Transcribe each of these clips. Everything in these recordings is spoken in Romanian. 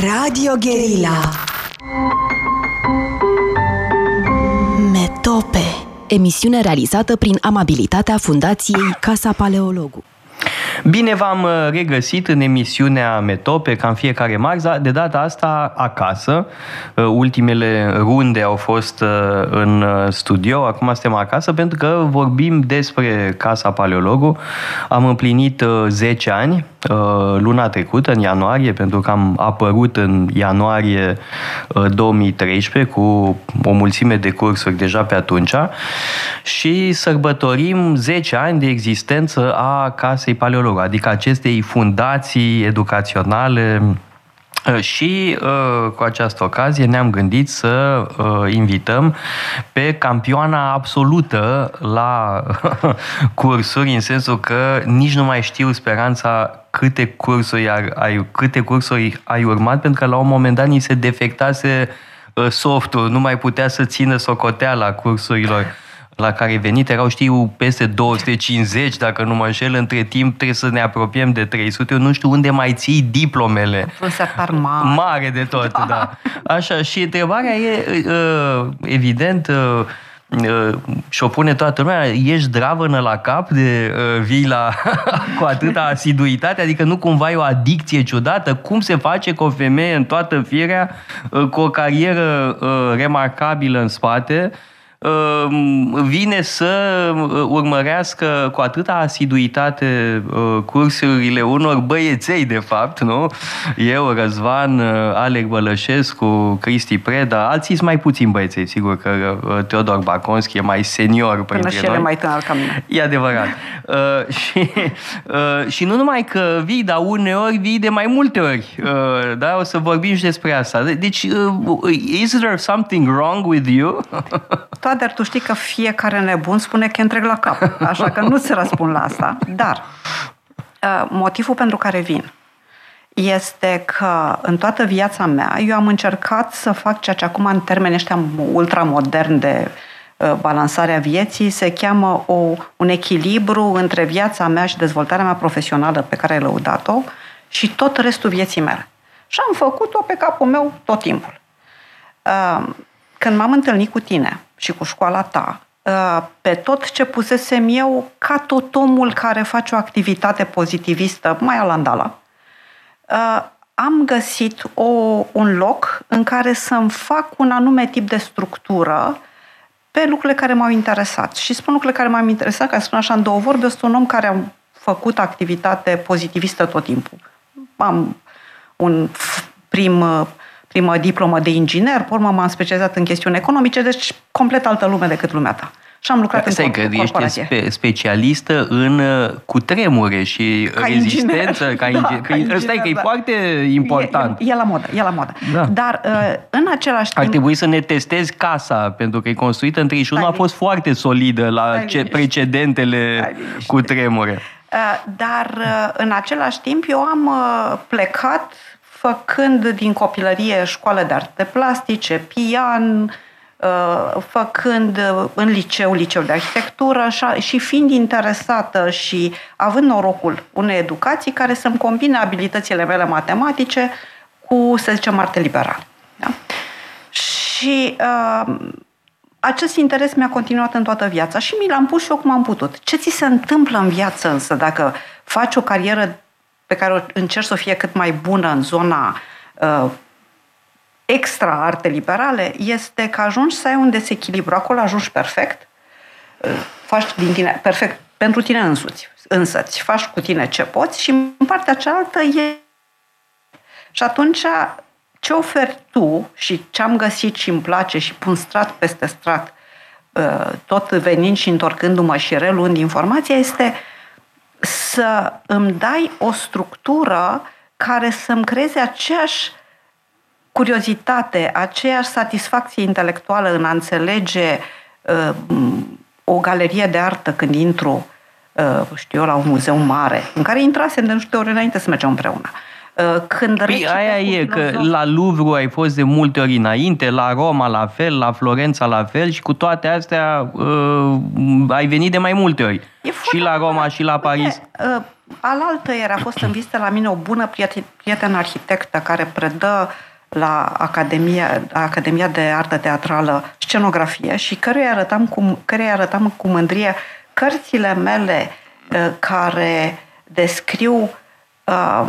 Radio Guerilla Metope Emisiune realizată prin amabilitatea Fundației Casa Paleologu. Bine v-am uh, regăsit în emisiunea Metope, ca în fiecare marți, de data asta acasă. Uh, ultimele runde au fost uh, în studio, acum suntem acasă, pentru că vorbim despre Casa Paleologu. Am împlinit 10 ani luna trecută, în ianuarie, pentru că am apărut în ianuarie 2013 cu o mulțime de cursuri deja pe atunci și sărbătorim 10 ani de existență a Casei Paleologu, adică acestei fundații educaționale uh, și uh, cu această ocazie ne-am gândit să uh, invităm pe campioana absolută la cursuri, în sensul că nici nu mai știu speranța câte cursuri ai, câte cursuri ai urmat, pentru că la un moment dat ni se defectase softul, nu mai putea să țină socoteala cursurilor la care ai venit erau, știu, peste 250, dacă nu mă înșel, între timp trebuie să ne apropiem de 300. Eu nu știu unde mai ții diplomele. Un sertar mare. Mare de tot, da. da. Așa, și întrebarea e, uh, evident, uh, uh, și o pune toată lumea, ești dravănă la cap de vii la, cu atâta asiduitate? Adică nu cumva e o adicție ciudată? Cum se face cu o femeie în toată firea, cu o carieră remarcabilă în spate, Ehm, vine să uh, urmărească cu atâta asiduitate uh, cursurile unor băieței, de fapt, nu? Eu, Răzvan, uh, Alec Bălășescu, Cristi Preda, alții sunt mai puțin băieței, sigur că Teodor Baconski e mai senior printre Până noi. mai tânăr ca mine. E adevărat. Uh, și, uh, și nu numai că vii, dar uneori vii de mai multe ori. Uh, da? O să vorbim și despre asta. Deci, uh, is there something wrong with you? Toader, tu știi că fiecare nebun spune că e întreg la cap, așa că nu-ți răspund la asta. Dar uh, motivul pentru care vin este că în toată viața mea eu am încercat să fac ceea ce acum în termeni ăștia ultramodern de uh, balansarea vieții se cheamă o, un echilibru între viața mea și dezvoltarea mea profesională pe care ai lăudat-o și tot restul vieții mele. Și am făcut-o pe capul meu tot timpul. Uh, când m-am întâlnit cu tine și cu școala ta, uh, pe tot ce pusesem eu, ca tot omul care face o activitate pozitivistă, mai alandala, uh, am găsit o, un loc în care să-mi fac un anume tip de structură pe lucrurile care m-au interesat. Și spun lucrurile care m-au interesat, ca să spun așa în două vorbe, sunt un om care am făcut activitate pozitivistă tot timpul. Am un prim primă diplomă de inginer, pe urmă m-am specializat în chestiuni economice, deci complet altă lume decât lumea ta. Și am lucrat Asta în că ești spe- specialistă în uh, cutremure și ca rezistență. Inginer. Ca inginer. Da, ca inginer, Stai că e da. foarte important. E, e, e la modă, e la modă. Da. Dar uh, în același timp... Ar trebui să ne testezi casa, pentru că e construită în 31, a fost foarte solidă la ce, precedentele cutremure. Uh, dar în același timp eu am plecat făcând din copilărie școală de arte plastice, pian, uh, făcând uh, în liceu, liceu de arhitectură și fiind interesată și având norocul unei educații care să-mi combine abilitățile mele matematice cu, să zicem, arte liberală. Da? Și uh, acest interes mi-a continuat în toată viața și mi l-am pus și eu cum am putut. Ce ți se întâmplă în viață însă dacă faci o carieră pe care încerc să fie cât mai bună în zona uh, extra arte liberale, este că ajungi să ai un desechilibru. Acolo ajungi perfect, uh, faci din tine perfect pentru tine însuți, însăți, faci cu tine ce poți și în partea cealaltă e... Și atunci ce oferi tu și ce am găsit și îmi place și pun strat peste strat, uh, tot venind și întorcându-mă și reluând informația, este uh, să îmi dai o structură care să-mi creeze aceeași curiozitate, aceeași satisfacție intelectuală în a înțelege uh, o galerie de artă când intru, uh, știu eu, la un muzeu mare, în care intrasem de nu știu ori înainte să mergem împreună. Uh, când Păi aia e, că la Louvre ai fost de multe ori înainte, la Roma la fel, la Florența la fel și cu toate astea uh, ai venit de mai multe ori. E și la Roma bun. și la Paris. Uite, uh, alaltă ieri a fost în vizită la mine o bună prieten, prietenă arhitectă care predă la Academia, Academia de Artă Teatrală scenografie și căruia arătam cu, căruia arătam cu mândrie cărțile mele uh, care descriu uh,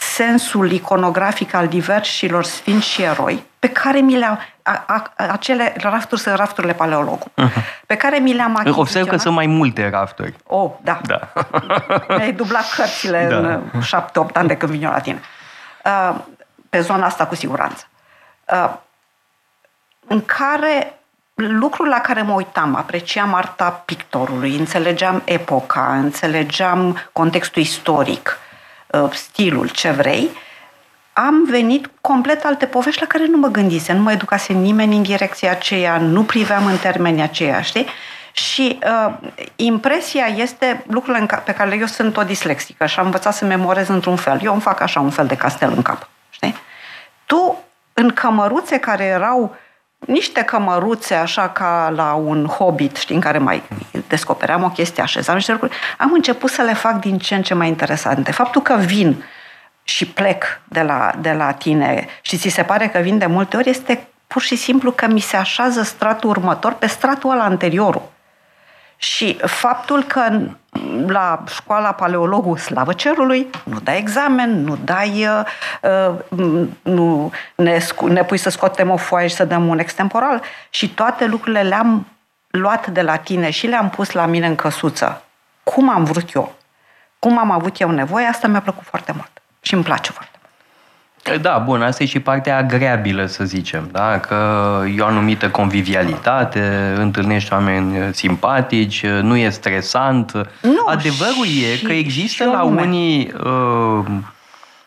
sensul iconografic al diversilor sfinți și eroi, pe care mi le-am, a, a, acele rafturi sunt rafturile paleologului, uh-huh. pe care mi le-am achiziționat. Observ că sunt mai multe rafturi. Oh, da. Da. Mi-ai dublat cărțile Da. în șapte-opt ani de când vin eu la tine. Uh, pe zona asta cu siguranță. Uh, în care lucrul la care mă uitam, apreciam arta pictorului, înțelegeam epoca, înțelegeam contextul istoric, uh, stilul, ce vrei, am venit complet alte povești la care nu mă gândise, nu mă educase nimeni în direcția aceea, nu priveam în termeni aceia, știi? Și uh, impresia este lucrurile în ca- pe care eu sunt o dislexică și am învățat să memorez într-un fel. Eu îmi fac așa un fel de castel în cap, știi? Tu, în cămăruțe care erau niște cămăruțe așa ca la un hobbit, știi, în care mai descopeream o chestie, așezam niște lucruri, am început să le fac din ce în ce mai interesante. Faptul că vin și plec de la, de la tine și ți se pare că vin de multe ori este pur și simplu că mi se așează stratul următor pe stratul ăla anteriorul. Și faptul că la școala paleologul slavă cerului, nu dai examen, nu dai, uh, uh, nu ne, scu- ne pui să scoatem o foaie și să dăm un extemporal și toate lucrurile le-am luat de la tine și le-am pus la mine în căsuță. Cum am vrut eu, cum am avut eu nevoie, asta mi-a plăcut foarte mult și îmi place foarte mult. Da, bun, asta e și partea agreabilă, să zicem, da? că e o anumită convivialitate, întâlnești oameni simpatici, nu e stresant. Nu, Adevărul e și- că există și o la lume. unii uh,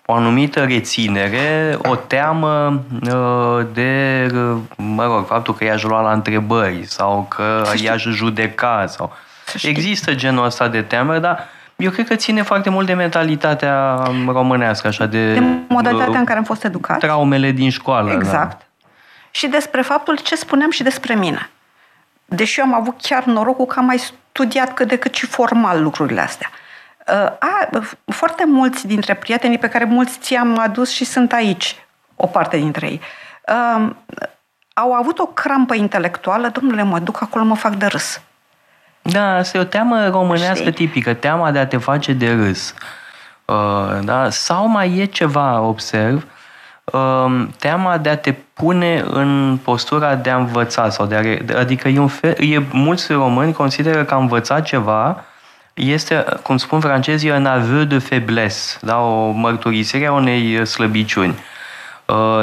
o anumită reținere, o teamă uh, de, uh, mă rog, faptul că i-aș lua la întrebări sau că Să știi. i-aș judeca. sau Să știi. Există genul ăsta de teamă, dar eu cred că ține foarte mult de mentalitatea românească, așa, de, De modalitatea uh, în care am fost educat. traumele din școală. Exact. Și despre faptul ce spuneam și despre mine. Deși eu am avut chiar norocul că am mai studiat cât de cât și formal lucrurile astea. Uh, A, foarte mulți dintre prietenii pe care mulți ți-am adus și sunt aici, o parte dintre ei, uh, au avut o crampă intelectuală, domnule, mă duc acolo, mă fac de râs. Da, asta e o teamă românească Știi? tipică, teama de a te face de râs. Uh, da? Sau mai e ceva, observ, uh, teama de a te pune în postura de a învăța. Sau de a re- adică e un fel, e, mulți români consideră că a învăța ceva este, cum spun francezii, un aveu de faiblesse, da? o mărturisire a unei slăbiciuni. Uh,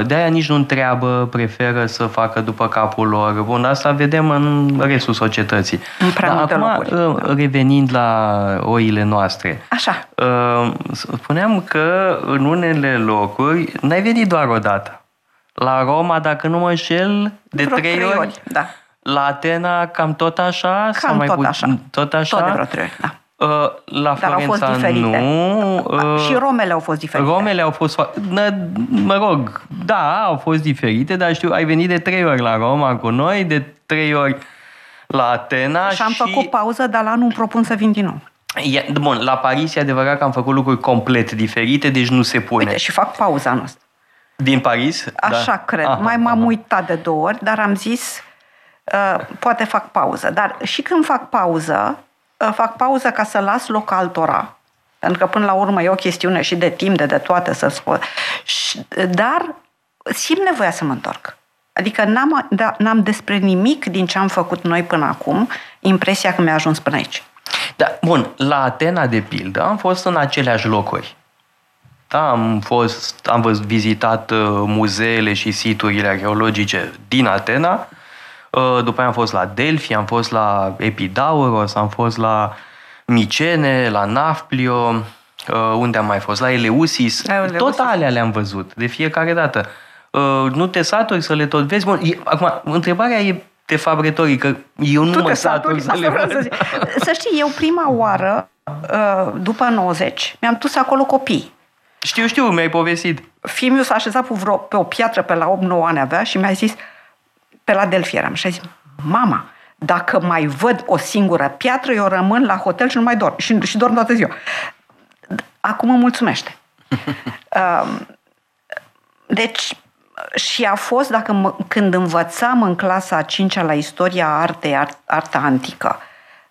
De-aia nici nu întreabă, preferă să facă după capul lor. Bun, asta vedem în restul societății. În prea multe acum, locuri. uh, revenind la oile noastre, Așa. uh, spuneam că în unele locuri n-ai venit doar o dată. La Roma, dacă nu mă înșel, de Vreo trei, trei ori. ori, da. La Atena, cam tot așa? sau Cam mai tot puțin? așa. Tot așa? Tot de vreo trei ori, da. Uh, La Dar au fost Florența diferite. nu. uh, și romele au fost diferite. Romele au fost, fo- nă, mă rog, da, au fost diferite, dar știu, ai venit de trei ori la Roma cu noi, de trei ori la Atena Și am făcut pauză, dar la anul îmi propun să vin din nou. E, bun, la Paris e adevărat că am făcut lucruri complet diferite, deci nu se pune. Uite, și fac pauza anul ăsta. Din Paris? Așa da. cred. Aha, Mai m-am aha. uitat de două ori, dar am zis, uh, poate fac pauză. Dar și când fac pauză, uh, fac pauză ca să las loc altora. Pentru că până la urmă e o chestiune și de timp, de, de toate să spun. Și, dar simt nevoia să mă întorc. Adică n-am, da, n-am despre nimic din ce am făcut noi până acum impresia că mi-a ajuns până aici. Da, bun, la Atena, de pildă, am fost în aceleași locuri. Da, am fost, am văzut, vizitat uh, muzeele și siturile arheologice din Atena, uh, după aia am fost la Delphi, am fost la Epidauros, am fost la Micene, la Nafplio, uh, unde am mai fost, la Eleusis, La Eleusis. tot alea le-am văzut, de fiecare dată. Uh, nu te saturi să le tot vezi? Bun, e, acum, întrebarea e de fapt retorică. Eu nu Tu mă te satur saturi? să le Asta vreau văd. să zic. Să știi, eu prima oară, uh, după 90, mi-am dus acolo copii. Știu, știu, mi-ai povestit. Fiul s-a așezat pe, vreo, pe o piatră pe la 8-9 ani avea și mi-a zis, pe la Delphi eram, și a zis, mama, dacă mai văd o singură piatră, eu rămân la hotel și nu mai dorm. Și, și dorm toată ziua. Acum îmi mulțumește. Um, deci, și a fost, dacă mă, când învățam în clasa a 5 la istoria artei, art, arta antică,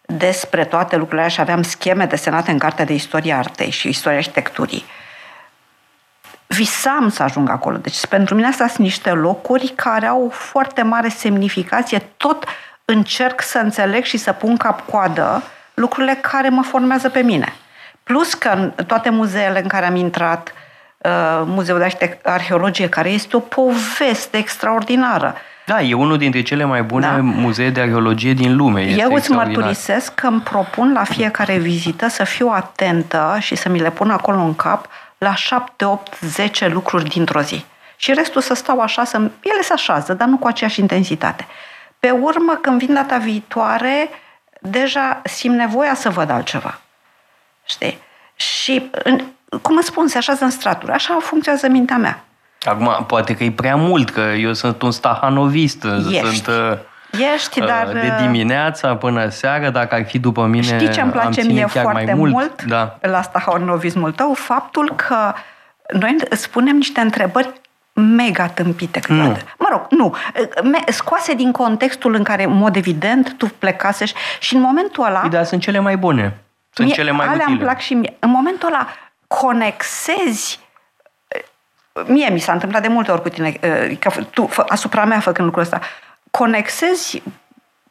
despre toate lucrurile și aveam scheme desenate în cartea de istorie artei și istoria arhitecturii, visam să ajung acolo. Deci pentru mine astea sunt niște locuri care au o foarte mare semnificație. Tot încerc să înțeleg și să pun cap-coadă lucrurile care mă formează pe mine. Plus că în toate muzeele în care am intrat, uh, Muzeul de Arheologie, care este o poveste extraordinară. Da, e unul dintre cele mai bune da. muzee de arheologie din lume. Este Eu îți mărturisesc că îmi propun la fiecare vizită să fiu atentă și să mi le pun acolo în cap la 7, 8, 10 lucruri dintr-o zi. Și restul să stau așa, să ele se așează, dar nu cu aceeași intensitate. Pe urmă, când vin data viitoare, deja simt nevoia să văd altceva. Știi? Și, cum îți spun, se așează în straturi. Așa funcționează mintea mea. Acum, poate că e prea mult, că eu sunt un stahanovist. Ești. Sunt, uh, Ești, dar... De uh, dimineața până seara, dacă ar fi după mine, Știi ce îmi place mie foarte mai mult, mult da. la stahanovismul tău? Faptul că noi spunem niște întrebări mega tâmpite câteodată. Nu. Mă rog, nu. Scoase din contextul în care, în mod evident, tu plecasești și în momentul ăla... Păi, dar sunt cele mai bune. Sunt mie, cele mai alea utile. îmi plac și mie. În momentul ăla conexezi Mie mi s-a întâmplat de multe ori cu tine, că tu, asupra mea făcând lucrul ăsta, conexezi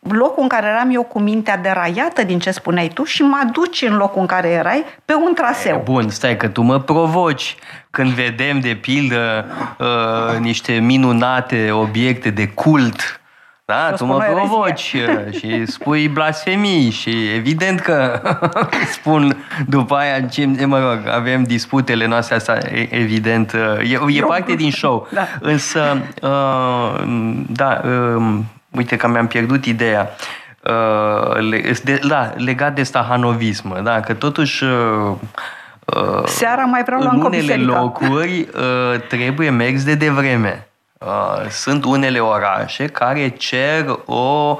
locul în care eram eu cu mintea deraiată din ce spuneai tu și mă aduci în locul în care erai pe un traseu. Bun, stai că tu mă provoci când vedem de pildă uh, niște minunate obiecte de cult da, tu mă provoci uh, și spui blasfemii și evident că spun după aia, ce, mă rog, avem disputele noastre asta, evident, uh, e, e parte din show. Da. Însă, uh, da, uh, uite că mi-am pierdut ideea. Uh, de, da, legat de stahanovism, da, că totuși uh, Seara mai vreau la în unele locuri uh, trebuie mers de devreme. Uh, sunt unele orașe care cer o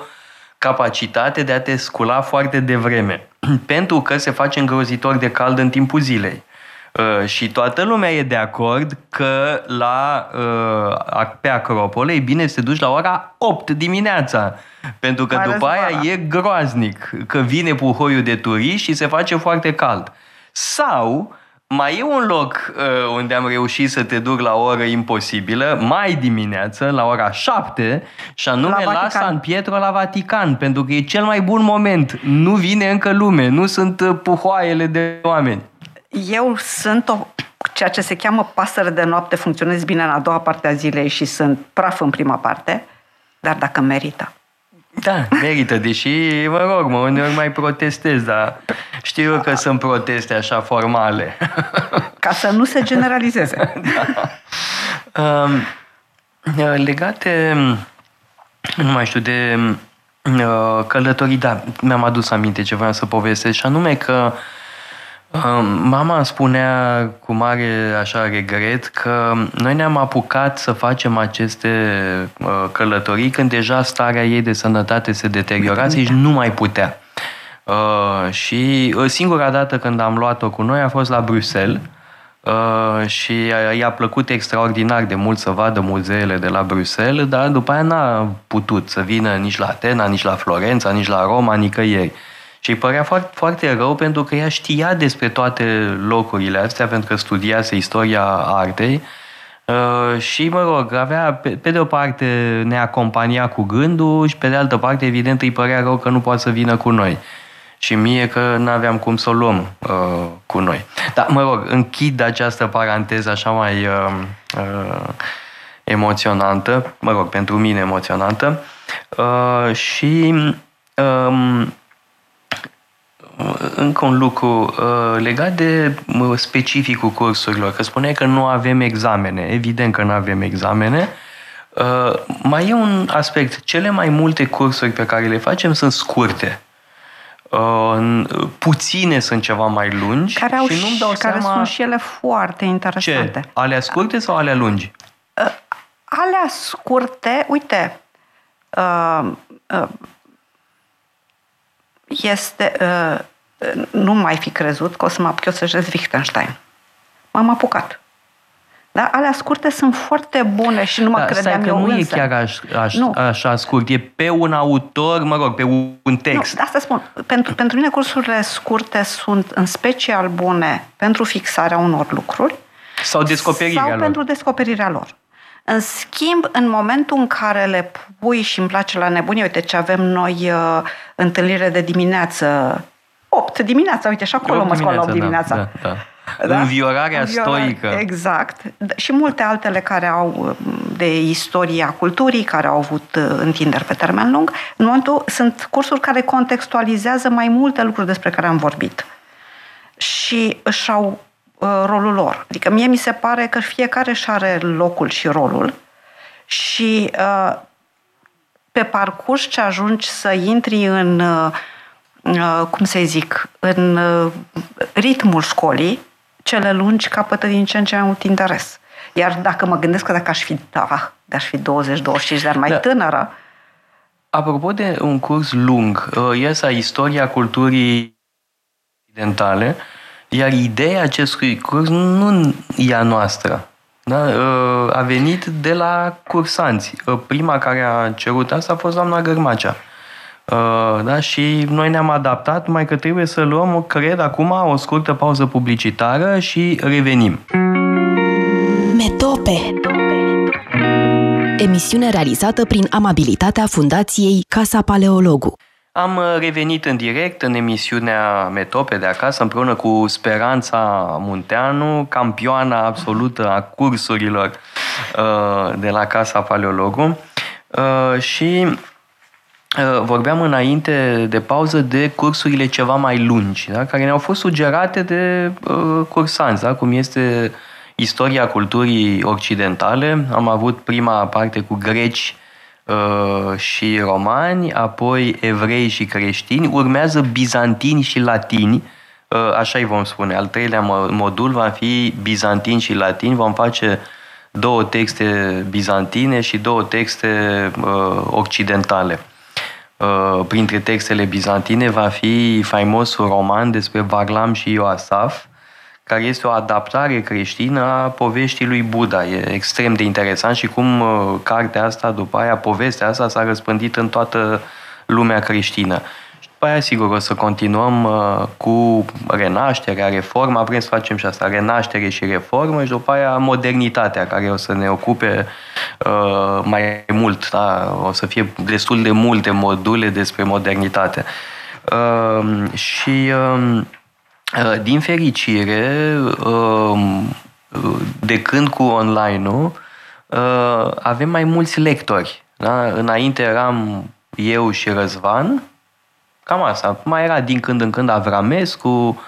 capacitate de a te scula foarte devreme, pentru că se face îngrozitor de cald în timpul zilei. Uh, și toată lumea e de acord că la, uh, pe Acropole e bine să te duci la ora 8 dimineața, pentru că după aia e groaznic, că vine puhoiul de turiști și se face foarte cald. Sau mai e un loc uh, unde am reușit să te duc la o oră imposibilă, mai dimineață, la ora 7, și anume la, la San Pietro la Vatican, pentru că e cel mai bun moment. Nu vine încă lume, nu sunt uh, puhoaiele de oameni. Eu sunt o, ceea ce se cheamă pasăre de noapte, funcționez bine în a doua parte a zilei și sunt praf în prima parte, dar dacă merită. Da, merită, deși, mă rog, mă, uneori mai protestez, dar știu eu că sunt proteste așa formale. Ca să nu se generalizeze. da. Um, legate, nu mai știu, de uh, călătorii, da, mi-am adus aminte ce vreau să povestesc, și anume că uh, Mama spunea cu mare așa regret că noi ne-am apucat să facem aceste uh, călătorii când deja starea ei de sănătate se deteriorase și nu mai putea. Uh, și uh, singura dată când am luat-o cu noi a fost la Bruxelles și i-a plăcut extraordinar de mult să vadă muzeele de la Bruxelles, dar după aia n-a putut să vină nici la Atena, nici la Florența, nici la Roma, nicăieri. Și îi părea foarte, foarte rău pentru că ea știa despre toate locurile astea, pentru că studiase istoria artei uh, și, mă rog, avea, pe, pe de o parte ne acompania cu gândul și pe de altă parte, evident, îi părea rău că nu poate să vină cu noi. Și mie că nu aveam cum să o luăm uh, cu noi. Dar, mă rog, închid această paranteză așa mai uh, uh, emoționantă, mă rog, pentru mine emoționantă, uh, și uh, încă un lucru uh, legat de specificul cursurilor, că spuneai că nu avem examene. Evident că nu avem examene. Uh, mai e un aspect. Cele mai multe cursuri pe care le facem sunt scurte. Uh, puține sunt ceva mai lungi care au și nu-mi dau care seama... sunt și ele foarte interesante. Ce? Alea scurte sau alea lungi? Uh, alea scurte, uite, uh, uh, este, uh, nu mai fi crezut că o să mă apuc eu să Wittgenstein. M-am apucat. Da? Alea scurte sunt foarte bune și nu mă da, credeam că eu nu însă. e chiar aș, aș, nu. așa scurt, e pe un autor, mă rog, pe un text. Nu, asta spun. Pentru, pentru mine cursurile scurte sunt în special bune pentru fixarea unor lucruri sau descoperirea sau lor. pentru descoperirea lor. În schimb, în momentul în care le pui și îmi place la nebunie, uite ce avem noi uh, întâlnire de dimineață, 8 dimineața, uite și acolo mă scoală 8 dimineața. Da, da, da. Da? Înviorarea Înviorare, stoică. Exact. Și multe altele care au de istoria culturii, care au avut uh, întinderi pe termen lung. În momentul sunt cursuri care contextualizează mai multe lucruri despre care am vorbit. Și își au uh, rolul lor. Adică mie mi se pare că fiecare își are locul și rolul și uh, pe parcurs ce ajungi să intri în uh, cum să zic, în uh, ritmul școlii, cele lungi capătă din ce în ce mai mult interes. Iar dacă mă gândesc că dacă aș fi, da, aș fi 20-25 de ani mai da. tânără... Apropo de un curs lung, iesa istoria culturii occidentale, iar ideea acestui curs nu e a noastră. Da? A venit de la cursanți. Prima care a cerut asta a fost doamna Gărmacea. Da? Și noi ne-am adaptat, mai că trebuie să luăm, cred, acum o scurtă pauză publicitară și revenim. Metope Emisiune realizată prin amabilitatea Fundației Casa Paleologu. Am revenit în direct în emisiunea Metope de acasă împreună cu Speranța Munteanu, campioana absolută a cursurilor de la Casa Paleologu. Și vorbeam înainte de pauză de cursurile ceva mai lungi, da? care ne-au fost sugerate de cursanți, da? cum este istoria culturii occidentale. Am avut prima parte cu greci uh, și romani, apoi evrei și creștini, urmează bizantini și latini, uh, așa îi vom spune. Al treilea modul va fi bizantini și latini, vom face două texte bizantine și două texte uh, occidentale. Uh, printre textele bizantine va fi faimosul roman despre Varlam și Ioasaf, care este o adaptare creștină a poveștii lui Buddha. E extrem de interesant și cum uh, cartea asta, după aia, povestea asta s-a răspândit în toată lumea creștină. Și după aia, sigur, o să continuăm uh, cu renașterea, reforma, vrem să facem și asta, renaștere și reformă și după aia modernitatea, care o să ne ocupe uh, mai mult. Da? O să fie destul de multe module despre modernitate. Uh, și... Uh, din fericire, de când cu online-ul, avem mai mulți lectori. Da? Înainte eram eu și Răzvan, cam asta. Mai era din când în când Avramescu,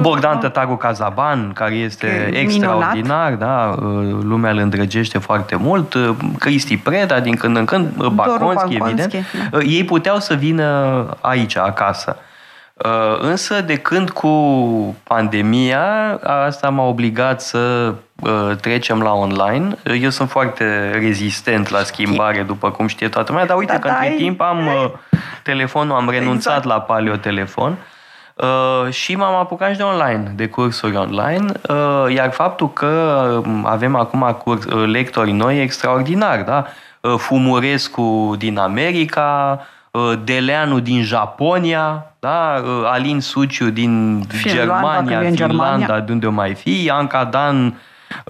Bogdan Tătaru Cazaban, care este Că extraordinar, da? lumea îl îndrăgește foarte mult, Cristi Preda, din când în când, Baconski, evident. Da. Ei puteau să vină aici, acasă. Însă, de când cu pandemia, asta m-a obligat să trecem la online. Eu sunt foarte rezistent la schimbare, după cum știe toată lumea, dar uite Da, că între da, timp am telefonul, am renunțat Exact. la paleotelefon și m-am apucat și de online, de cursuri online, iar faptul că avem acum curs, lectori noi e extraordinar, da? Fumurescu din America, Deleanu din Japonia, da? Alin Suciu din Finlanda, Germania, că e în Finlanda, Germania. de unde o mai fi, Anca Dan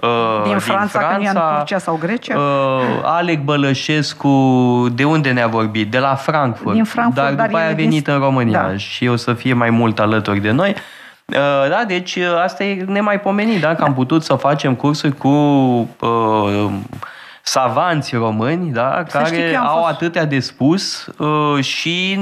uh, Din Franța, din când e în Franța Turcia sau Grecia? Uh, Alec Bălășescu, de unde ne-a vorbit? De la Frankfurt. Din Frankfurt, dar dar după aia a e venit din- în România Da. și o să fie mai mult alături de noi. Uh, Da, deci uh, asta e nemaipomenit, da? Că am putut să facem cursuri cu uh, savanți români, da? Să știi că care eu am au fost- atâtea de spus uh, și,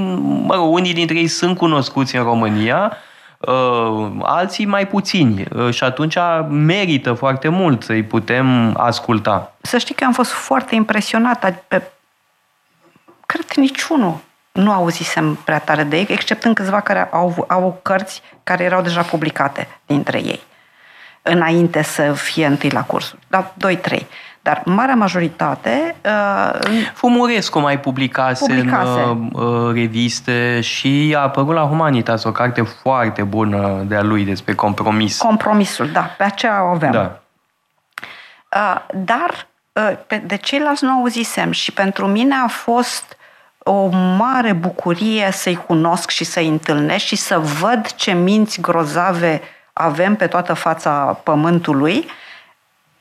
mă rog, unii dintre ei sunt cunoscuți în România, uh, alții mai puțini uh, și atunci merită foarte mult să-i putem asculta. Să știi că am fost foarte impresionată pe cred că niciunul nu auzisem prea tare de ei, exceptând câțiva care au, au cărți care erau deja publicate dintre ei, înainte să fie întâi la cursuri. Da, doi, trei. Dar marea majoritate... Uh, Fumurescu mai publicase, publicase. în uh, reviste și a apărut la Humanitas o carte foarte bună de-a lui despre compromis. Compromisul, da, pe aceea o avem. Da. Uh, dar uh, de ceilalți nu auzisem și pentru mine a fost o mare bucurie să-i cunosc și să-i întâlnesc și să văd ce minți grozave avem pe toată fața pământului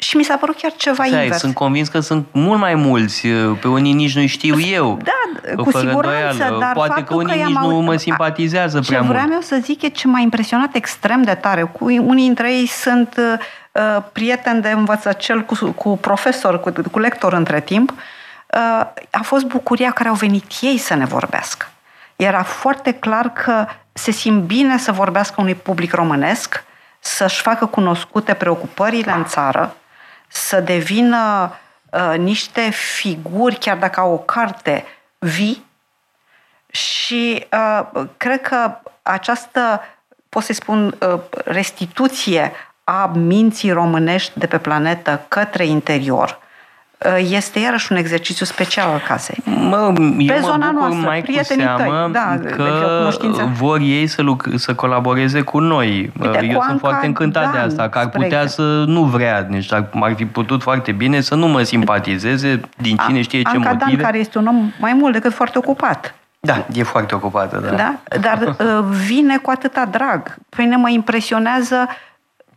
și mi s-a părut chiar ceva Stai, invers. Sunt convins că sunt mult mai mulți, pe unii nici nu știu eu. Da, cu siguranță, îndoială. dar Poate că unii că nici nu mă simpatizează ce prea mult. Ce vreau eu să zic e ce m-a impresionat extrem de tare. Cu, unii dintre ei sunt uh, prieteni de învățăcel cu, cu profesor, cu, cu lector între timp. Uh, a fost bucuria care au venit ei să ne vorbească. Era foarte clar că se simt bine să vorbească unui public românesc, să-și facă cunoscute preocupările în țară, să devină uh, niște figuri, chiar dacă au o carte, vii. Și uh, cred că această, pot să spun, uh, restituție a minții românești de pe planetă către interior, Uh, este iarăși un exercițiu special al casei. Mă, eu Pe zona mă noastră, mai cu seamă tăi, da, că vor ei să, luc- să colaboreze cu noi. Uite, eu cu sunt Anca, foarte încântat Dan, de asta, că ar putea exemplu. să nu vrea, deci ar fi putut foarte bine să nu mă simpatizeze din cine știe ce Anca motive. Dan, care este un om mai mult decât foarte ocupat. Da, e foarte ocupată, da. da? Dar uh, vine cu atâta drag. Pe mine mă impresionează uh,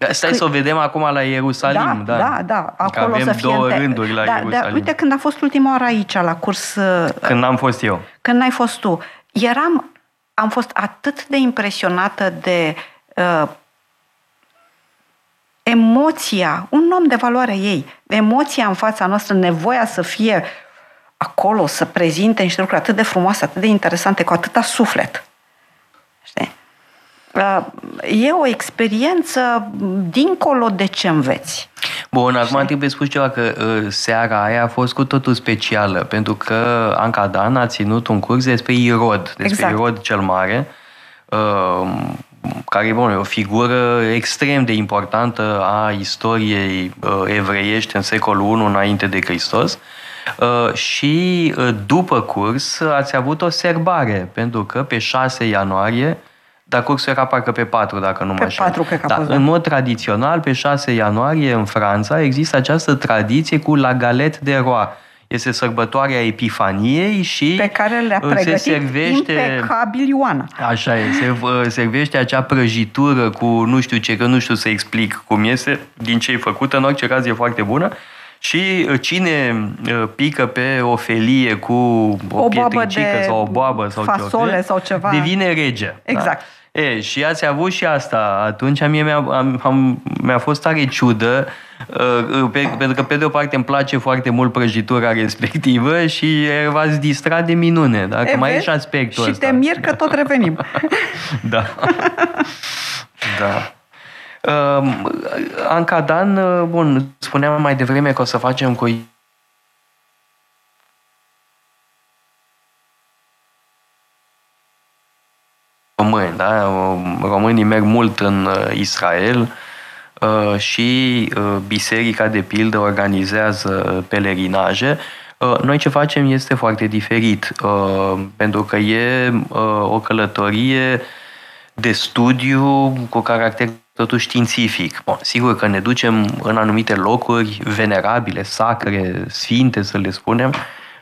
Stai să o vedem acum la Ierusalim. Da, da, da. da. Acolo avem să fie două rânduri la da, Ierusalim. Da, uite, când a fost ultima oară aici, la curs... Uh, când n-am fost eu. Când n-ai fost tu. Eram, am fost atât de impresionată de uh, emoția, un om de valoare ei, emoția în fața noastră, nevoia să fie acolo, să prezinte niște lucruri atât de frumoase, atât de interesante, cu atâta suflet. Știi? Uh, e o experiență dincolo de ce înveți. Bun, acum trebuie spus ceva, că uh, seara aia a fost cu totul specială, pentru că Anca Dan a ținut un curs despre Irod, despre exact. Irod cel Mare, uh, care bun, e o figură extrem de importantă a istoriei uh, evreiești în secolul I înainte de Hristos. Uh, și uh, după curs ați avut o serbare, pentru că pe 6 ianuarie dar cursul era parcă pe 4, dacă nu mă așa. Pe 4, cred că da, a fost, În mod tradițional, pe 6 ianuarie, în Franța, există această tradiție cu la galet de roa. Este sărbătoarea Epifaniei și pe care le-a pregătit se servește, impecabil Ioana. Așa e, se servește acea prăjitură cu nu știu ce, că nu știu să explic cum este, din ce e făcută, în orice caz e foarte bună. Și uh, cine uh, pică pe o felie cu o, o pietricică sau o boabă sau fasole ce sau ceva, devine rege. Da? Exact. Da? E, și ați avut și asta. Atunci mie mi-a, am, am, mi-a fost tare ciudă, uh, pe, pentru că pe de o parte îmi place foarte mult prăjitura respectivă și v-ați distrat de minune. Dacă e, mai e și aspectul și ăsta. Și te mir că tot revenim. da. da. Uh, Anca Dan, uh, bun, spuneam mai devreme că o să facem cu români, da? Românii merg mult în uh, Israel uh, și biserica, de pildă, organizează pelerinaje. Noi ce facem este foarte diferit, pentru că e o călătorie de studiu cu caracter totuși științific. Bun, sigur că ne ducem în anumite locuri venerabile, sacre, sfinte, să le spunem,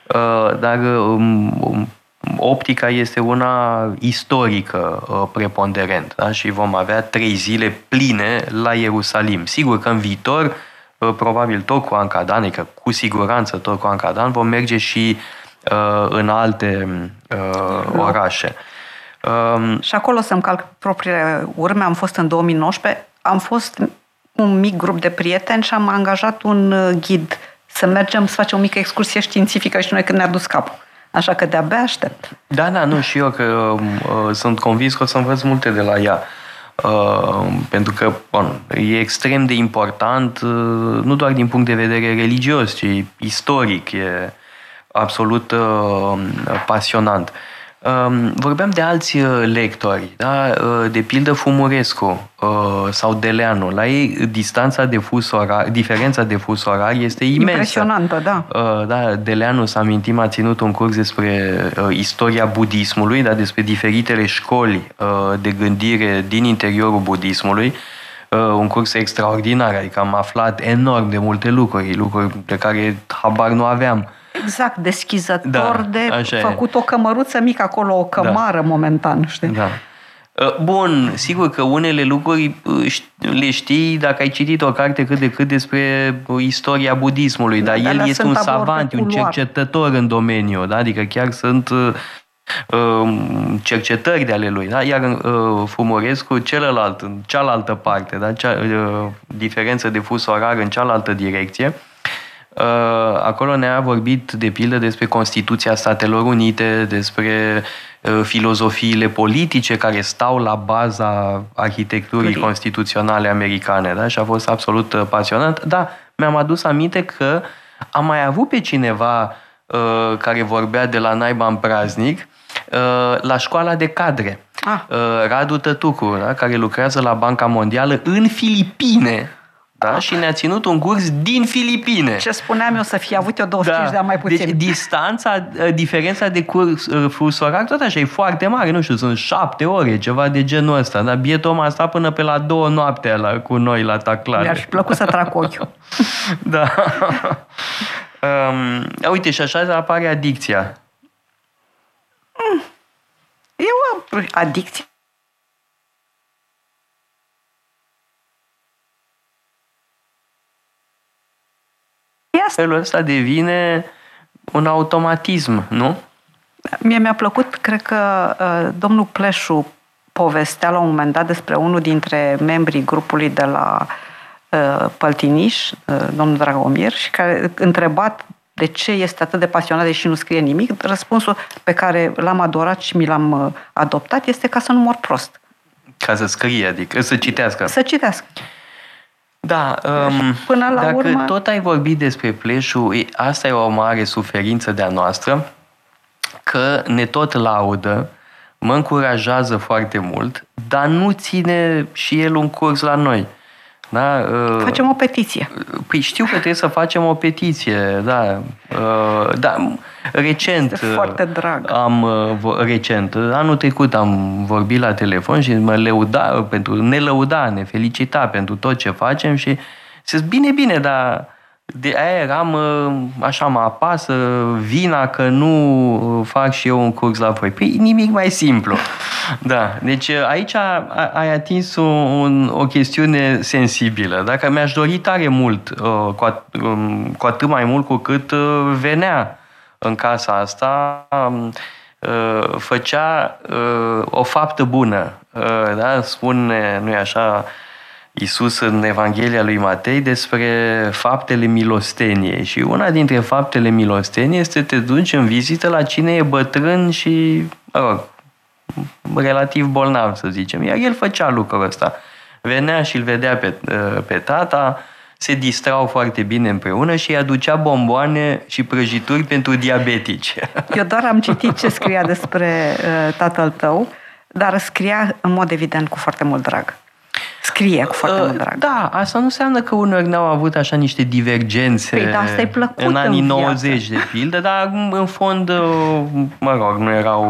uh, dar um, um, optica este una istorică uh, preponderent da? și vom avea trei zile pline la Ierusalim. Sigur că în viitor, uh, probabil tot cu Ancadan, adică cu siguranță tot cu Ancadan, vom merge și în alte orașe. Um, și acolo să-mi calc propriile urme. Am fost în 2019, am fost un mic grup de prieteni și am angajat un uh, ghid să mergem să facem o mică excursie științifică și noi când ne-a dus capul. Așa că de-abia aștept. Da, da, nu, și eu că uh, sunt convins că o să învăț multe de la ea. Uh, pentru că, bun, e extrem de important, uh, nu doar din punct de vedere religios, ci istoric, e absolut uh, pasionant. Um, vorbeam de alți uh, lectori, da? Uh, de pildă Fumurescu uh, sau Deleanu. La ei distanța de fus orar, diferența de fus orar este imensă. Impresionantă, da. Da, Deleanu, să amintim, a ținut un curs despre istoria budismului, da? despre diferitele școli de gândire din interiorul budismului. Un curs extraordinar, adică am aflat enorm de multe lucruri, lucruri de care habar nu aveam. Exact, deschizător da, de făcut e. o cămăruță mică acolo, o cămară da. momentan, știi? Da. Ă, bun, sigur că unele lucruri ă, le știi dacă ai citit o carte cât de cât despre istoria budismului, dar el este un savant, un cercetător în domeniu, da? adică chiar sunt uh, cercetări de ale lui, da? iar uh, Fumorescu celălalt, în cealaltă parte, da? Cea, uh, diferență de fus orar în cealaltă direcție, Uh, acolo ne-a vorbit, de pildă, despre Constituția Statelor Unite, despre uh, filozofiile politice care stau la baza arhitecturii Cării. constituționale americane. Da? Și a fost absolut uh, pasionant. Da, mi-am adus aminte că am mai avut pe cineva uh, care vorbea de la naiba în praznic uh, la școala de cadre. Ah. Uh, Radu Tătucu, da? care lucrează la Banca Mondială în Filipine da? și ne-a ținut un curs din Filipine. Ce spuneam eu să fie avut eu 25 da. de ani mai puțin. Deci distanța, ă, diferența de curs ă, fus orar tot așa e foarte mare, nu știu, sunt șapte ore, ceva de genul ăsta, dar bietul om a stat până pe la două noaptea la, cu noi la taclare. Mi-ar fi plăcut să trag ochiul. da. um, uite, și așa apare adicția. Mm. Eu adicție felul ăsta devine un automatism, nu? Mie mi-a plăcut, cred că uh, domnul Pleșu povestea la un moment dat despre unul dintre membrii grupului de la uh, Păltiniș, uh, domnul Dragomir, și care întrebat de ce este atât de pasionat deși nu scrie nimic, răspunsul pe care l-am adorat și mi l-am adoptat este ca să nu mor prost. Ca să scrie, adică să citească. Să citească. Da, um, Până la dacă urmă... tot ai vorbit despre pleșul, asta e o mare suferință de-a noastră, că ne tot laudă, mă încurajează foarte mult, dar nu ține și el un curs la noi. Da? Uh, facem o petiție. Păi știu că trebuie să facem o petiție, da. Uh, da. Recent este foarte drag. am uh, recent, anul trecut am vorbit la telefon și mă leuda pentru ne lăuda, ne felicita pentru tot ce facem și zis bine, bine, dar de aia eram, așa mă apasă vina că nu fac și eu un curs la voi. Păi nimic mai simplu. Da, deci aici ai atins un, o chestiune sensibilă. Dacă mi-aș dori tare mult, uh, cu, at, um, cu atât mai mult cu cât uh, venea în casa asta, um, uh, făcea o faptă bună. Da? Spune, nu-i așa, Isus în Evanghelia lui Matei despre faptele milosteniei și una dintre faptele milosteniei este să te duci în vizită la cine e bătrân și, mă rog, relativ bolnav, să zicem. Iar el făcea lucrul ăsta. Venea și îl vedea pe, pe tata, se distrau foarte bine împreună și îi aducea bomboane și prăjituri pentru diabetici. Eu doar am citit ce scria despre uh, tatăl tău, dar scria în mod evident cu foarte mult drag scrie cu foarte mult drag. Da, asta nu înseamnă că uneori n-au avut așa niște divergențe păi, da, asta plăcut în anii în 90 de pildă, dar în fond, uh, mă rog, nu erau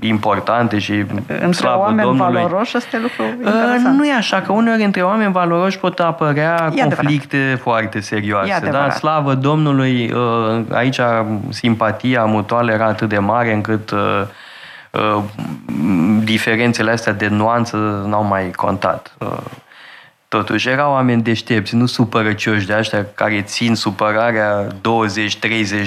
uh, importante și Între slavă oameni Domnului. valoroși, asta e lucru uh, interesant. Nu e așa, că uneori între oameni valoroși pot apărea e conflicte adevărat. foarte serioase. Da? Slavă Domnului, aici simpatia mutuală era atât de mare încât diferențele astea de nuanță n-au mai contat. Totuși, erau oameni deștepți, nu supărăcioși de ăștia care țin supărarea 20-30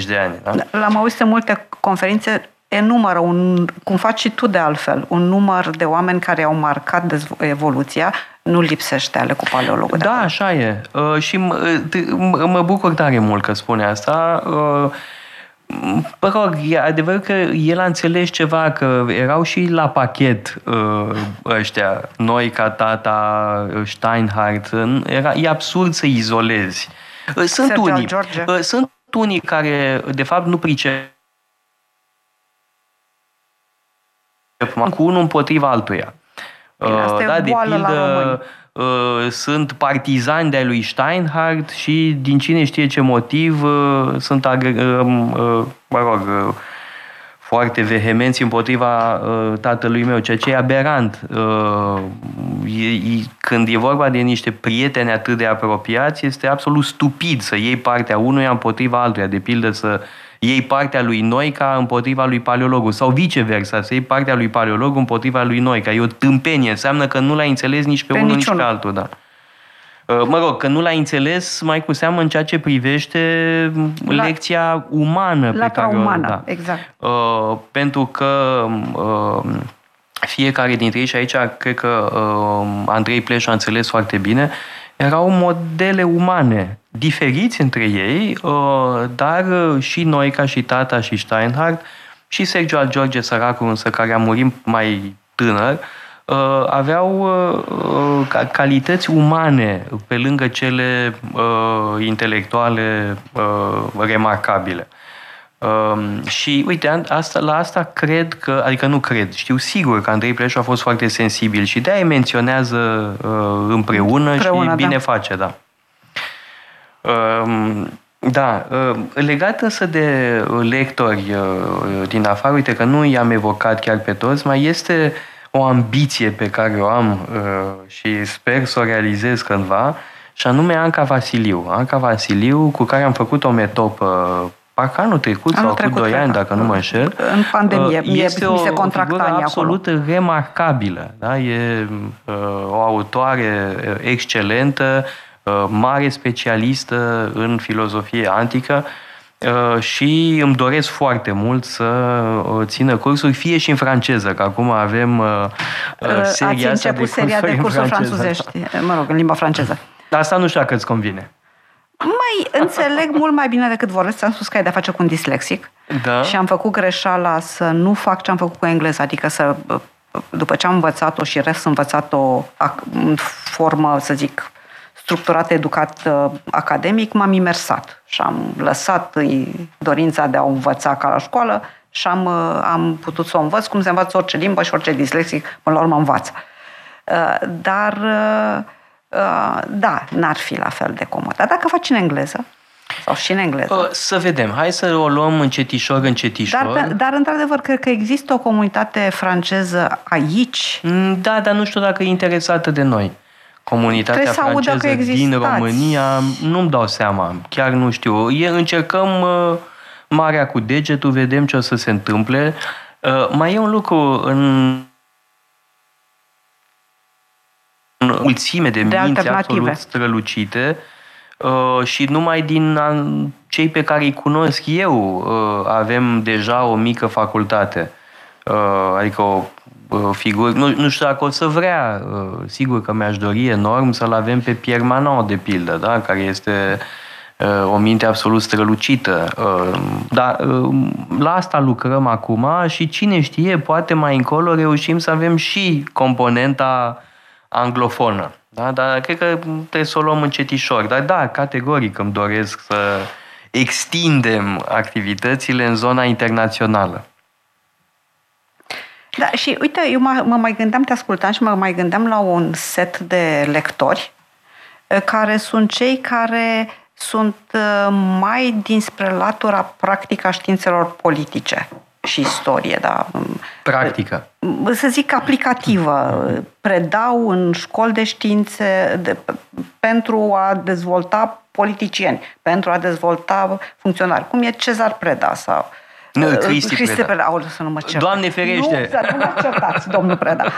de ani. Da? L-am auzit în multe conferințe, enumără, un, cum faci și tu de altfel, un număr de oameni care au marcat evoluția, nu lipsește ale cu paleologul. Da, așa e. Uh, și mă, mă bucur tare mult că spune asta. Uh, Mă rog, e adevărat că el a înțeles ceva, că erau și la pachet uh, ăștia, noi ca tata, Steinhardt, era, e absurd să izolezi. Uh, sunt Sergio unii, George. Uh, sunt unii care, de fapt, nu pricep cu unul împotriva altuia. Bine, asta e da, o de boală la români. pildă, uh, sunt partizani de-ai lui Steinhardt și din cine știe ce motiv uh, sunt, agre- uh, uh, mă rog, uh, foarte vehemenți împotriva uh, tatălui meu, ceea ce e aberant. Uh, e, e, când e vorba de niște prieteni atât de apropiați, este absolut stupid să iei partea unuia împotriva altuia. De pildă să iei partea lui Noica împotriva lui Paleologu sau viceversa, să iei partea lui Paleologu împotriva lui Noica. E o tâmpenie, înseamnă că nu l-ai înțeles nici pe, Pe unul, niciunul. nici pe altul. Da. Uh, Mă rog, că nu l-ai înțeles mai cu seamă în ceea ce privește La- lecția umană Latura pe care o- umană, da. exact. Uh, pentru că uh, fiecare dintre ei, și aici cred că uh, Andrei Pleș a înțeles foarte bine, erau modele umane, diferiți între ei, uh, dar uh, și noi, ca și tata și Steinhardt, și Sergio al George Săracu, însă care a murit mai tânăr, uh, aveau uh, ca- calități umane pe lângă cele uh, intelectuale uh, remarcabile. Um, și uite, an- asta, la asta cred că, adică nu cred, știu sigur că Andrei Pleșu a fost foarte sensibil și de-aia îi menționează uh, împreună, Împreună, și bine da. face, da. Um, da, uh, legat însă de lectori uh, din afară, uite că nu i-am evocat chiar pe toți, mai este o ambiție pe care o am uh, și sper să o realizez cândva, și anume Anca Vasiliu. Anca Vasiliu, cu care am făcut o metopă parcă anul trecut Anul sau trecut, cu 2 cred ani, că. dacă nu mă înșel. În pandemie. Uh, Mie- Este mi se o contracta figură anii absolut remarcabilă. Da? E uh, o autoare uh, excelentă, uh, mare specialistă în filozofie antică uh, și îmi doresc foarte mult să uh, țină cursuri, fie și în franceză, că acum avem uh, uh, Ați seria asta început de seria de cursuri cursuri în franceză. franțuzești, mă rog, în limba franceză. Dar asta nu știu dacă îți convine. Mai înțeleg mult mai bine decât vorbesc. Ți-am spus că ai de-a face cu un dislexic. Da. Și am făcut greșeala să nu fac ce am făcut cu engleza, adică să, după ce am învățat-o și rest învățat-o ac- în formă, să zic, structurată, educat uh, academic, m-am imersat și am lăsat uh, dorința de a o învăța ca la școală și am, uh, am putut să o învăț cum se învață orice limbă și orice dislexic, până la urmă învață. Uh, Dar, uh, uh, da, n-ar fi la fel de comod. Dar dacă faci în engleză, sau și în engleză, Uh, Să vedem. Hai să o luăm încetișor, încetișor. dar, pe- dar, într-adevăr, cred că există o comunitate franceză aici. Mm, Da, dar nu știu dacă e interesată de noi. Comunitatea Trebuie să audă franceză că din existați. România, nu-mi dau seama, chiar nu știu. E, încercăm uh, marea cu degetul, vedem ce o să se întâmple. Uh, mai e un lucru în în mulțime de, De minți alternative. absolut strălucite uh, și numai din an- cei pe care îi cunosc eu uh, avem deja o mică facultate. Uh, adică o uh, figură, nu, nu știu dacă o să vrea, uh, sigur că mi-aș dori enorm să-l avem pe Pierre Manon, de pildă, da? care este uh, o minte absolut strălucită. Uh, Dar uh, la asta lucrăm acum și cine știe, poate mai încolo reușim să avem și componenta anglofonă. Da? Dar cred că trebuie să o luăm încetișor. Dar da, categoric îmi doresc să extindem activitățile în zona internațională. Da, și uite, eu mă, mă mai gândeam, te ascultam și mă mai gândeam la un set de lectori eh, care sunt cei care sunt eh, mai dinspre latura practică a științelor politice și istorie, da. Practică. Să zic aplicativă. Predau în școli de științe de, pentru a dezvolta politicieni, pentru a dezvolta funcționari. Cum e Cezar Preda sau Nu, Uh, Cristi Preda. Preda. Aoleu, să nu mă cer. Doamne ferește! Nu, să nu mă certați, domnul Preda.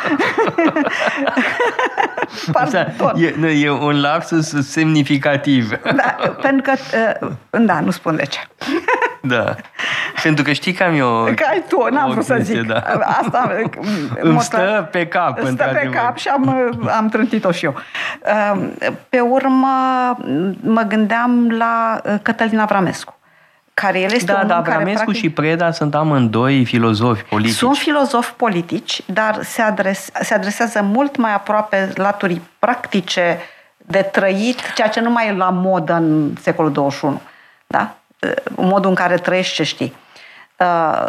Pardon. E, nu, e un lapsus semnificativ. Da, pentru că, uh, da, nu spun de ce. Da. Pentru că știi că am eu... Că ai tu, n-am o vrut să chestie, zic. Da. Asta Îmi stă pe cap, Stă pe într-adevăr. cap și am, am trântit-o și eu. Um, Pe urmă, mă gândeam la uh, Cătălin Avramescu, care el este Da, un da, om care Avramescu practic... și Preda sunt amândoi filozofi politici. Sunt filozofi politici, dar se, adres, se adresează mult mai aproape laturii practice de trăit, ceea ce nu mai e la modă în secolul 21. Da? Modul în care trăiești ce știi.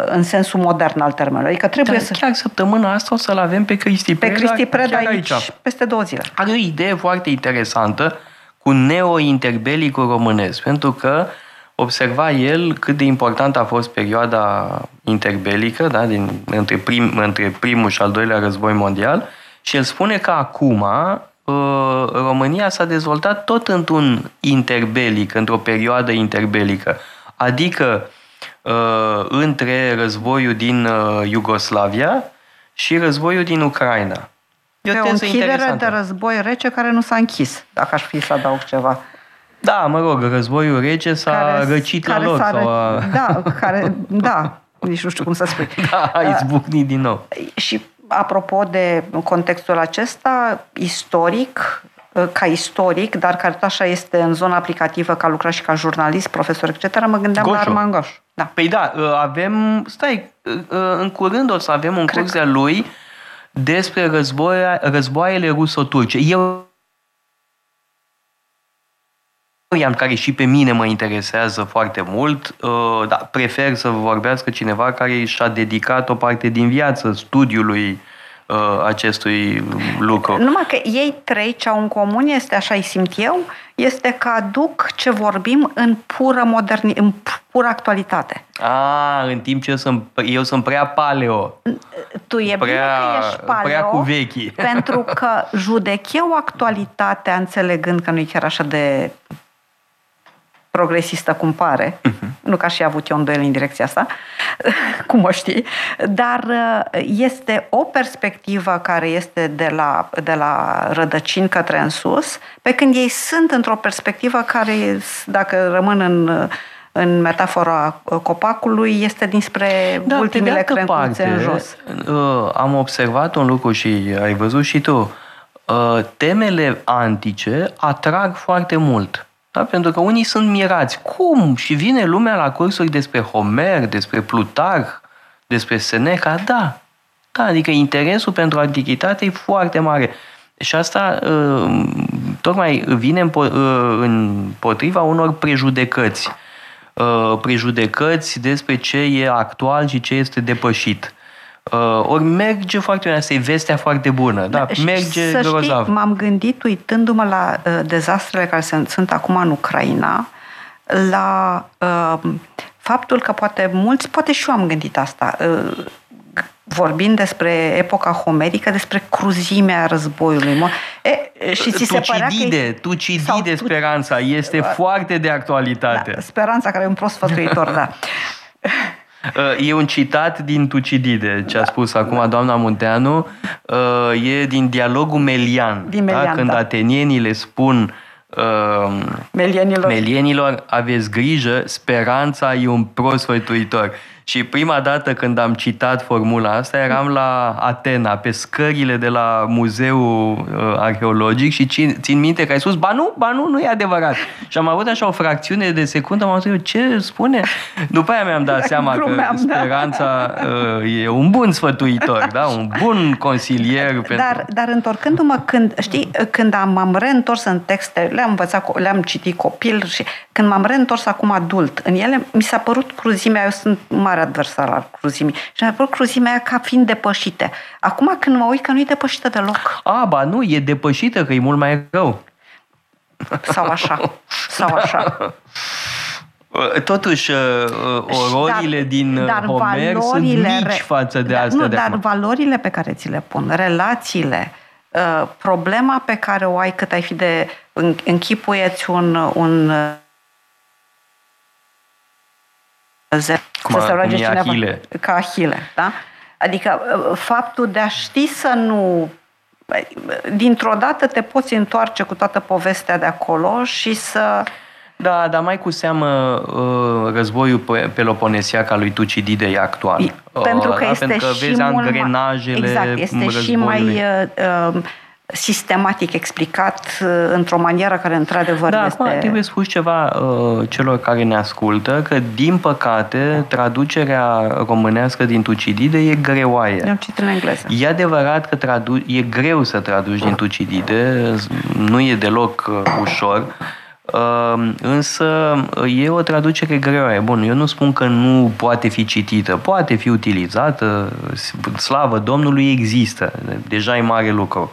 în sensul modern al termenului. Adică trebuie Dar să... chiar săptămâna asta o să-l avem pe Cristi Pe Preda, Cristi Preda chiar aici, aici, peste două zile. Are o idee foarte interesantă cu neo-interbelicul românesc, pentru că observa el cât de important a fost perioada interbelică, da, din, între, prim, între primul și al doilea război mondial, și el spune că acum uh, România s-a dezvoltat tot într-un interbelic, într-o perioadă interbelică. Adică uh, între războiul din uh, Iugoslavia și războiul din Ucraina. E o închidere de război rece care nu s-a închis, dacă aș fi să adaug ceva. Da, mă rog, războiul rece s-a care, răcit care la loc. Sau a... Da, care, da, nici nu știu cum să spui. Da, a izbucnit din nou. Și apropo de contextul acesta, istoric, ca istoric, dar care tot așa este în zona aplicativă, ca lucra și ca jurnalist, profesor, etc., mă gândeam Goșo. la Arman Goș. Da. Păi da, avem, stai, în curând o să avem un curs de lui despre războia, războaiele ruso-turce. Eu iam care și pe mine mă interesează foarte mult, uh, dar prefer să vorbească cineva care și-a dedicat o parte din viață studiului uh, acestui lucru. Numai că ei trei ce au în comun este, așa îi simt eu, este că aduc ce vorbim în pură moderni, în pură actualitate. A, în timp ce eu sunt, eu sunt prea paleo. Tu e prea, bine că ești paleo, prea cu vechii. pentru că judec eu actualitatea înțelegând că nu e chiar așa de progresistă cum pare, uh-huh. nu că aș fi avut eu îndoieli în direcția asta, cum o știi, dar uh, este o perspectivă care este de la, de la rădăcini către în sus, pe când ei sunt într-o perspectivă care, dacă rămân în în metafora copacului, este dinspre da, ultimele crencuțe în jos. Uh, am observat un lucru și ai văzut și tu. Uh, temele antice atrag foarte mult. Da? Pentru că unii sunt mirați. Cum? Și vine lumea la cursuri despre Homer, despre Plutarh, despre Seneca? Da. Da, adică interesul pentru antichitate e foarte mare. Și asta uh, tocmai vine uh, împotriva unor prejudecăți. Uh, prejudecăți despre ce e actual și ce este depășit. Uh, ori merge foarte bine, asta e vestea foarte bună, da, da merge să grozav. Știi, m-am gândit uitându-mă la uh, dezastrele care sunt, sunt acum în Ucraina, la uh, faptul că poate mulți, poate și eu am gândit asta, uh, vorbind despre epoca homerică, despre cruzimea războiului. E, și ți se părea că... Tucidide, tu... speranța, este uh, foarte de actualitate. Da, speranța care e un prost sfătuitor, da. E un citat din Tucidide, ce a spus acum doamna Munteanu. E din dialogul Melian. Din Melian, da? Când da. atenienii le spun uh, melienilor. melienilor, aveți grijă, speranța e un prost și prima dată când am citat formula asta, eram la Atena, pe scările de la Muzeul uh, Arheologic și țin, țin minte că ai spus, ba nu, ba nu, nu e adevărat. Și am avut așa o fracțiune de secundă, m-am zis, ce spune? După aia mi-am dat seama Glumeam, că da. speranța da. uh, e un bun sfătuitor, da? un bun consilier. Dar, pentru... dar întorcându-mă, când, știi, când am, m-am reîntors în texte, le-am învățat, le-am citit copil și când m-am reîntors acum adult în ele, mi s-a părut cruzimea, eu sunt mare adversar al cruzimii. Și mi-a părut cruzimea aia ca fiind depășite. Acum când mă uit că nu e depășită deloc. A, ba nu, e depășită, că e mult mai rău. Sau așa. Sau așa. Totuși, uh, uh, ororile dar, din uh, dar Homer sunt mici față de dar, astea nu, de Dar acum. valorile pe care ți le pun, relațiile, problema pe care o ai cât ai fi de închipuieți un, un cum, să se roage cineva Ahile. ca Ahile. Da? Adică uh, faptul de a ști să nu dintr-o dată te poți întoarce cu toată povestea de acolo și să... Da, dar mai cu seamă uh, războiul peloponesiac al lui Tucidide e actual. Pentru că da? este Pentru că și vezi mult angrenajele mai, Exact, este și mai uh, sistematic explicat uh, într-o manieră care într-adevăr da, este... Da, trebuie spus ceva uh, celor care ne ascultă, că din păcate traducerea românească din Tucidide e greoaie. Am citit în engleză. E adevărat că tradu- e greu să traduci din Tucidide, nu e deloc uh, ușor, Uh, însă e o traducere greoaie. Bun, eu nu spun că nu poate fi citită, poate fi utilizată, slavă Domnului există, deja e mare lucru.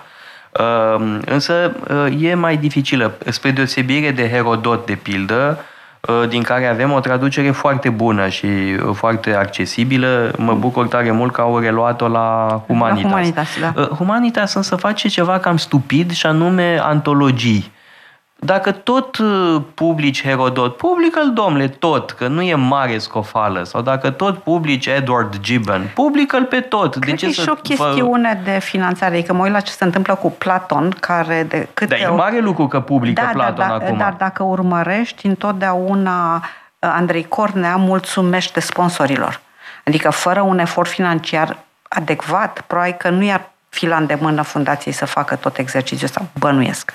Uh, însă uh, e mai dificilă, spre deosebire de Herodot, de pildă, din care avem o traducere foarte bună și foarte accesibilă. Mă bucur tare mult că au reluat-o la Humanitas. La Humanitas, da. Humanitas însă face ceva cam stupid și anume antologii. Dacă tot uh, publici Herodot, publică-l, domnule, tot, că nu e mare scofală. Sau dacă tot publici Edward Gibbon, publică-l pe tot. Cred de ce că e și o chestiune fă... de finanțare. Adică mă uit la ce se întâmplă cu Platon, care de câte... Da, e mare lucru că publică da, Platon da, da, acum. Dar dacă urmărești, întotdeauna uh, Andrei Cornea mulțumește sponsorilor. Adică fără un efort financiar adecvat, probabil că nu i-ar fi la îndemână fundației să facă tot exercițiul ăsta. Bănuiesc.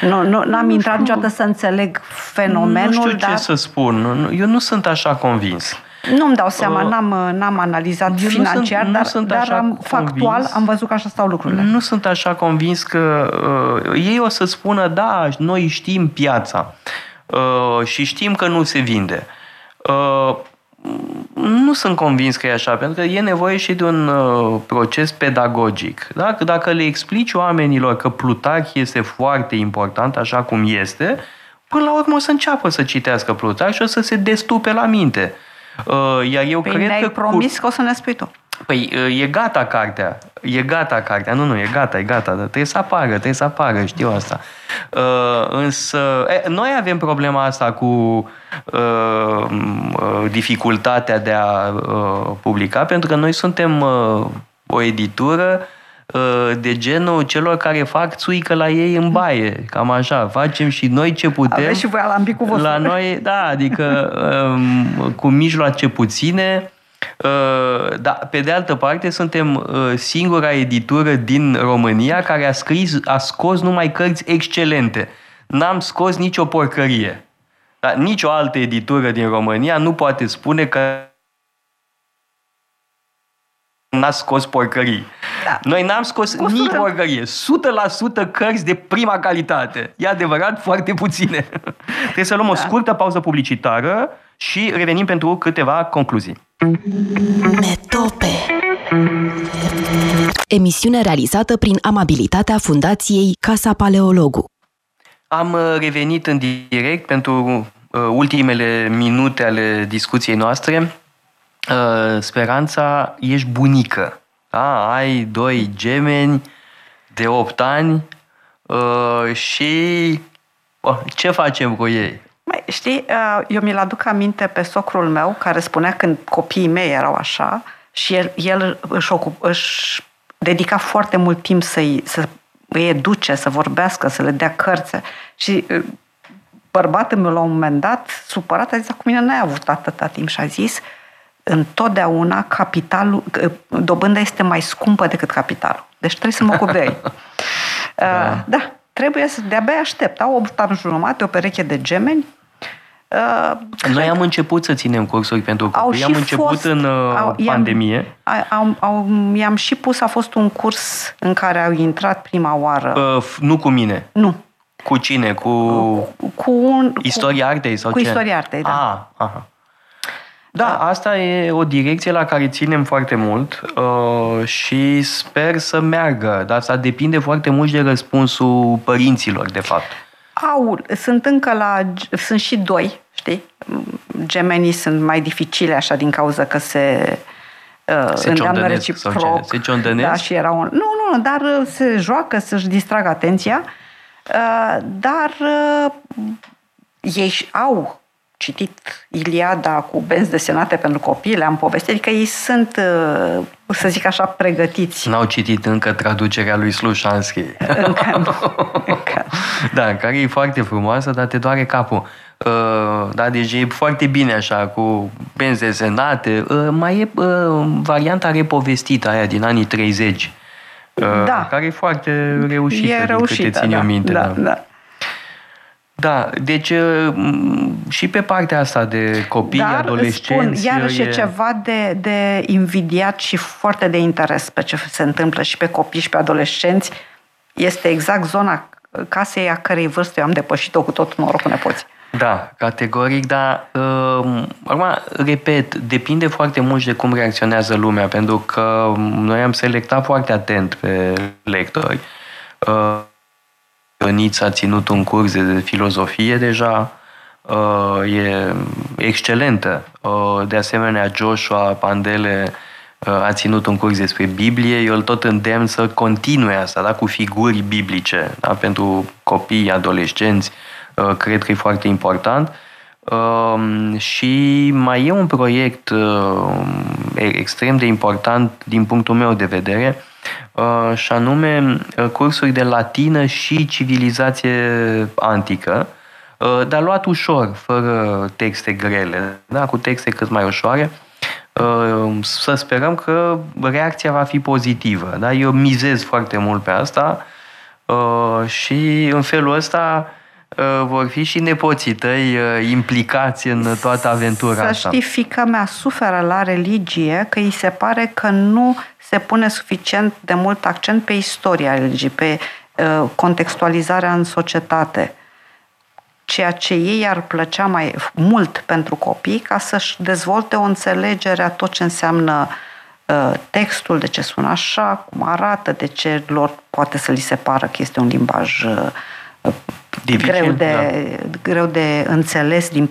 Nu, nu n-am nu intrat niciodată să înțeleg fenomenul, Nu știu dar... ce să spun. Eu nu sunt așa convins. Nu-mi dau seama, uh, n-am, n-am analizat Eu financiar, nu sunt, dar, nu sunt dar am, factual am văzut că așa stau lucrurile. Nu sunt așa convins că uh, ei o să spună, da, noi știm piața uh, și știm că nu se vinde. Uh, nu sunt convins că e așa, pentru că e nevoie și de un uh, proces pedagogic. Dacă, dacă le explici oamenilor că Plutarh este foarte important, așa cum este, până la urmă o să înceapă să citească Plutarh și o să se destupe la minte. Uh, iar eu păi cred ne-ai că... promis că o să ne spui tu. Păi e gata cartea, e gata cartea, nu, nu, e gata, e gata, dar trebuie să apară, trebuie să apară, știu asta. Uh, însă, e, noi avem problema asta cu uh, dificultatea de a uh, publica, pentru că noi suntem uh, o editură uh, de genul celor care fac țuică la ei în baie, cam așa, facem și noi ce putem. Aveți și voi alambicul vostru. La noi, da, adică um, cu mijloace puține, Uh, da, pe de altă parte, suntem uh, singura editură din România care a scris, a scos numai cărți excelente. N-am scos nicio porcărie. Da, nicio altă editură din România nu poate spune că n-a scos porcării. Da. Noi n-am scos Costură. nici porcărie. 100% cărți de prima calitate. E adevărat, foarte puține. Trebuie să luăm da. o scurtă pauză publicitară și revenim pentru câteva concluzii. Metope Emisiune realizată prin amabilitatea Fundației Casa Paleologu. Am uh, revenit în direct pentru uh, ultimele minute ale discuției noastre. Uh, speranța, ești bunică. Da? Ai doi gemeni de 8 ani și ce facem cu ei? Mai, știi, uh, eu mi-l aduc aminte pe socrul meu, care spunea când copiii mei erau așa și el, el își, ocup, își dedica foarte mult timp să-i, să îi educe, să vorbească, să le dea cărți. Și uh, bărbatul meu la un moment dat, supărat, a zis, cu mine n-ai avut atâta timp și a zis, întotdeauna capitalul, uh, dobânda este mai scumpă decât capitalul. Deci trebuie să mă ocup de ei. da. da, trebuie să, de-abia aștept. Au 8 ani jumătate, o pereche de gemeni, Uh, Noi am început să ținem cursuri pentru copii, am început fost, în uh, au, pandemie. Am, au, i-am și pus, a fost un curs în care au intrat prima oară. Uh, nu cu mine. Nu. Cu cine? Cu, cu, cu un, istoria artei sau cu ce? Cu istoria artei, da. Ah, aha. Da, asta e o direcție la care ținem foarte mult uh, și sper să meargă, dar asta depinde foarte mult de răspunsul părinților, de fapt. Au, sunt încă la, sunt și doi, știi? Gemenii sunt mai dificile așa din cauza că se, uh, se îndeamnă reciproc. Se ciondănesc? Da, și era un... Nu, nu, dar uh, se joacă să-și distragă atenția, uh, dar uh, ei au citit Iliada cu benzi desenate pentru copii, le-am povestit, adică ei sunt, uh, să zic așa, pregătiți. N-au citit încă traducerea lui Slușanski. Încă nu. Încă. Da, care e foarte frumoasă, dar te doare capul. Uh, da, deci e foarte bine așa, cu benzi desenate. Uh, mai e varianta repovestită aia din anii 30. Da. Care e foarte reușită, e reușită din câte țin da, eu minte. Da, da. da. Da, deci și pe partea asta de copii, Dar adolescenți... Spun, iarăși e ceva de, de invidiat și foarte de interes pe ce se întâmplă și pe copii și pe adolescenți. Este exact zona casei a cărei vârstă eu am depășit-o cu tot norocul nepoții. Da, categoric, dar uh, acum, repet, depinde foarte mult de cum reacționează lumea, pentru că noi am selectat foarte atent pe lectori. Uh, Ioniț a ținut un curs de filozofie deja, uh, e excelentă. Uh, de asemenea, Joshua Pandele uh, a ținut un curs despre Biblie. Eu îl tot îndemn să continue asta, da, cu figuri biblice, da, pentru copii, adolescenți. Uh, cred că e foarte important. Uh, și mai e un proiect uh, extrem de important din punctul meu de vedere, Uh, și anume uh, cursuri de latină și civilizație antică, uh, dar luat ușor, fără texte grele, da? cu texte cât mai ușoare. Să sperăm că reacția va fi pozitivă. Da? Eu mizez foarte mult pe asta și în felul ăsta vor fi și nepoții tăi implicați în toată aventura Să asta. știi, fica mea suferă la religie că îi se pare că nu se pune suficient de mult accent pe istoria religiei, pe uh, contextualizarea în societate. Ceea ce ei ar plăcea mai mult pentru copii ca să-și dezvolte o înțelegere a tot ce înseamnă uh, textul, de ce sună așa, cum arată, de ce lor poate să li se pară că este un limbaj uh, Dificil, greu, de, da. greu de înțeles din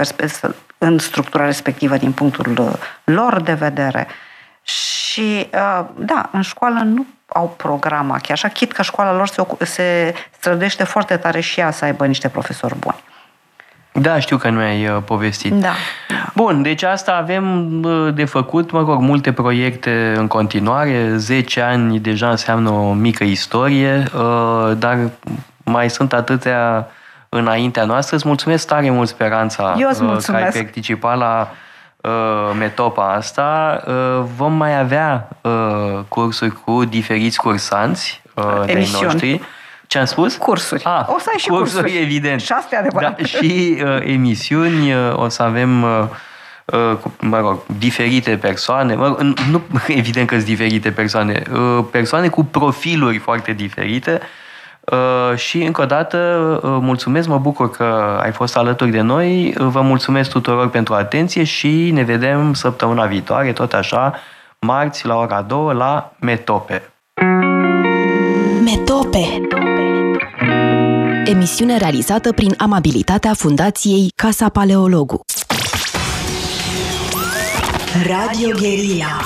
în structura respectivă din punctul lor de vedere. Și, uh, da, în școală nu au programa chiar așa, chit că școala lor se, se străduiește foarte tare și ea să aibă niște profesori buni. Da, știu că nu ai uh, povestit. Da. Bun, deci asta avem uh, de făcut, mă rog, multe proiecte în continuare. 10 ani deja înseamnă o mică istorie, dar mai sunt atâtea înaintea noastră. Îți mulțumesc tare mult, Speranța, Eu mulțumesc. că ai participat la uh, metopa asta. Uh, vom mai avea uh, cursuri cu diferiți cursanți uh, de noștri. Ce am spus? Cursuri. Ah, o să ai și cursuri. cursuri, evident. Și astea adevărat. Da, și uh, emisiuni. Uh, o să avem... Uh, cu, mă rog, diferite persoane, mă rog, nu, evident că sunt diferite persoane, persoane cu profiluri foarte diferite, Uh, și încă o dată uh, mulțumesc, mă bucur că ai fost alături de noi, uh, vă mulțumesc tuturor pentru atenție și ne vedem săptămâna viitoare, tot așa, marți la ora 2 la Metope. Metope Emisiune realizată prin amabilitatea Fundației Casa Paleologu. Radio Guerilla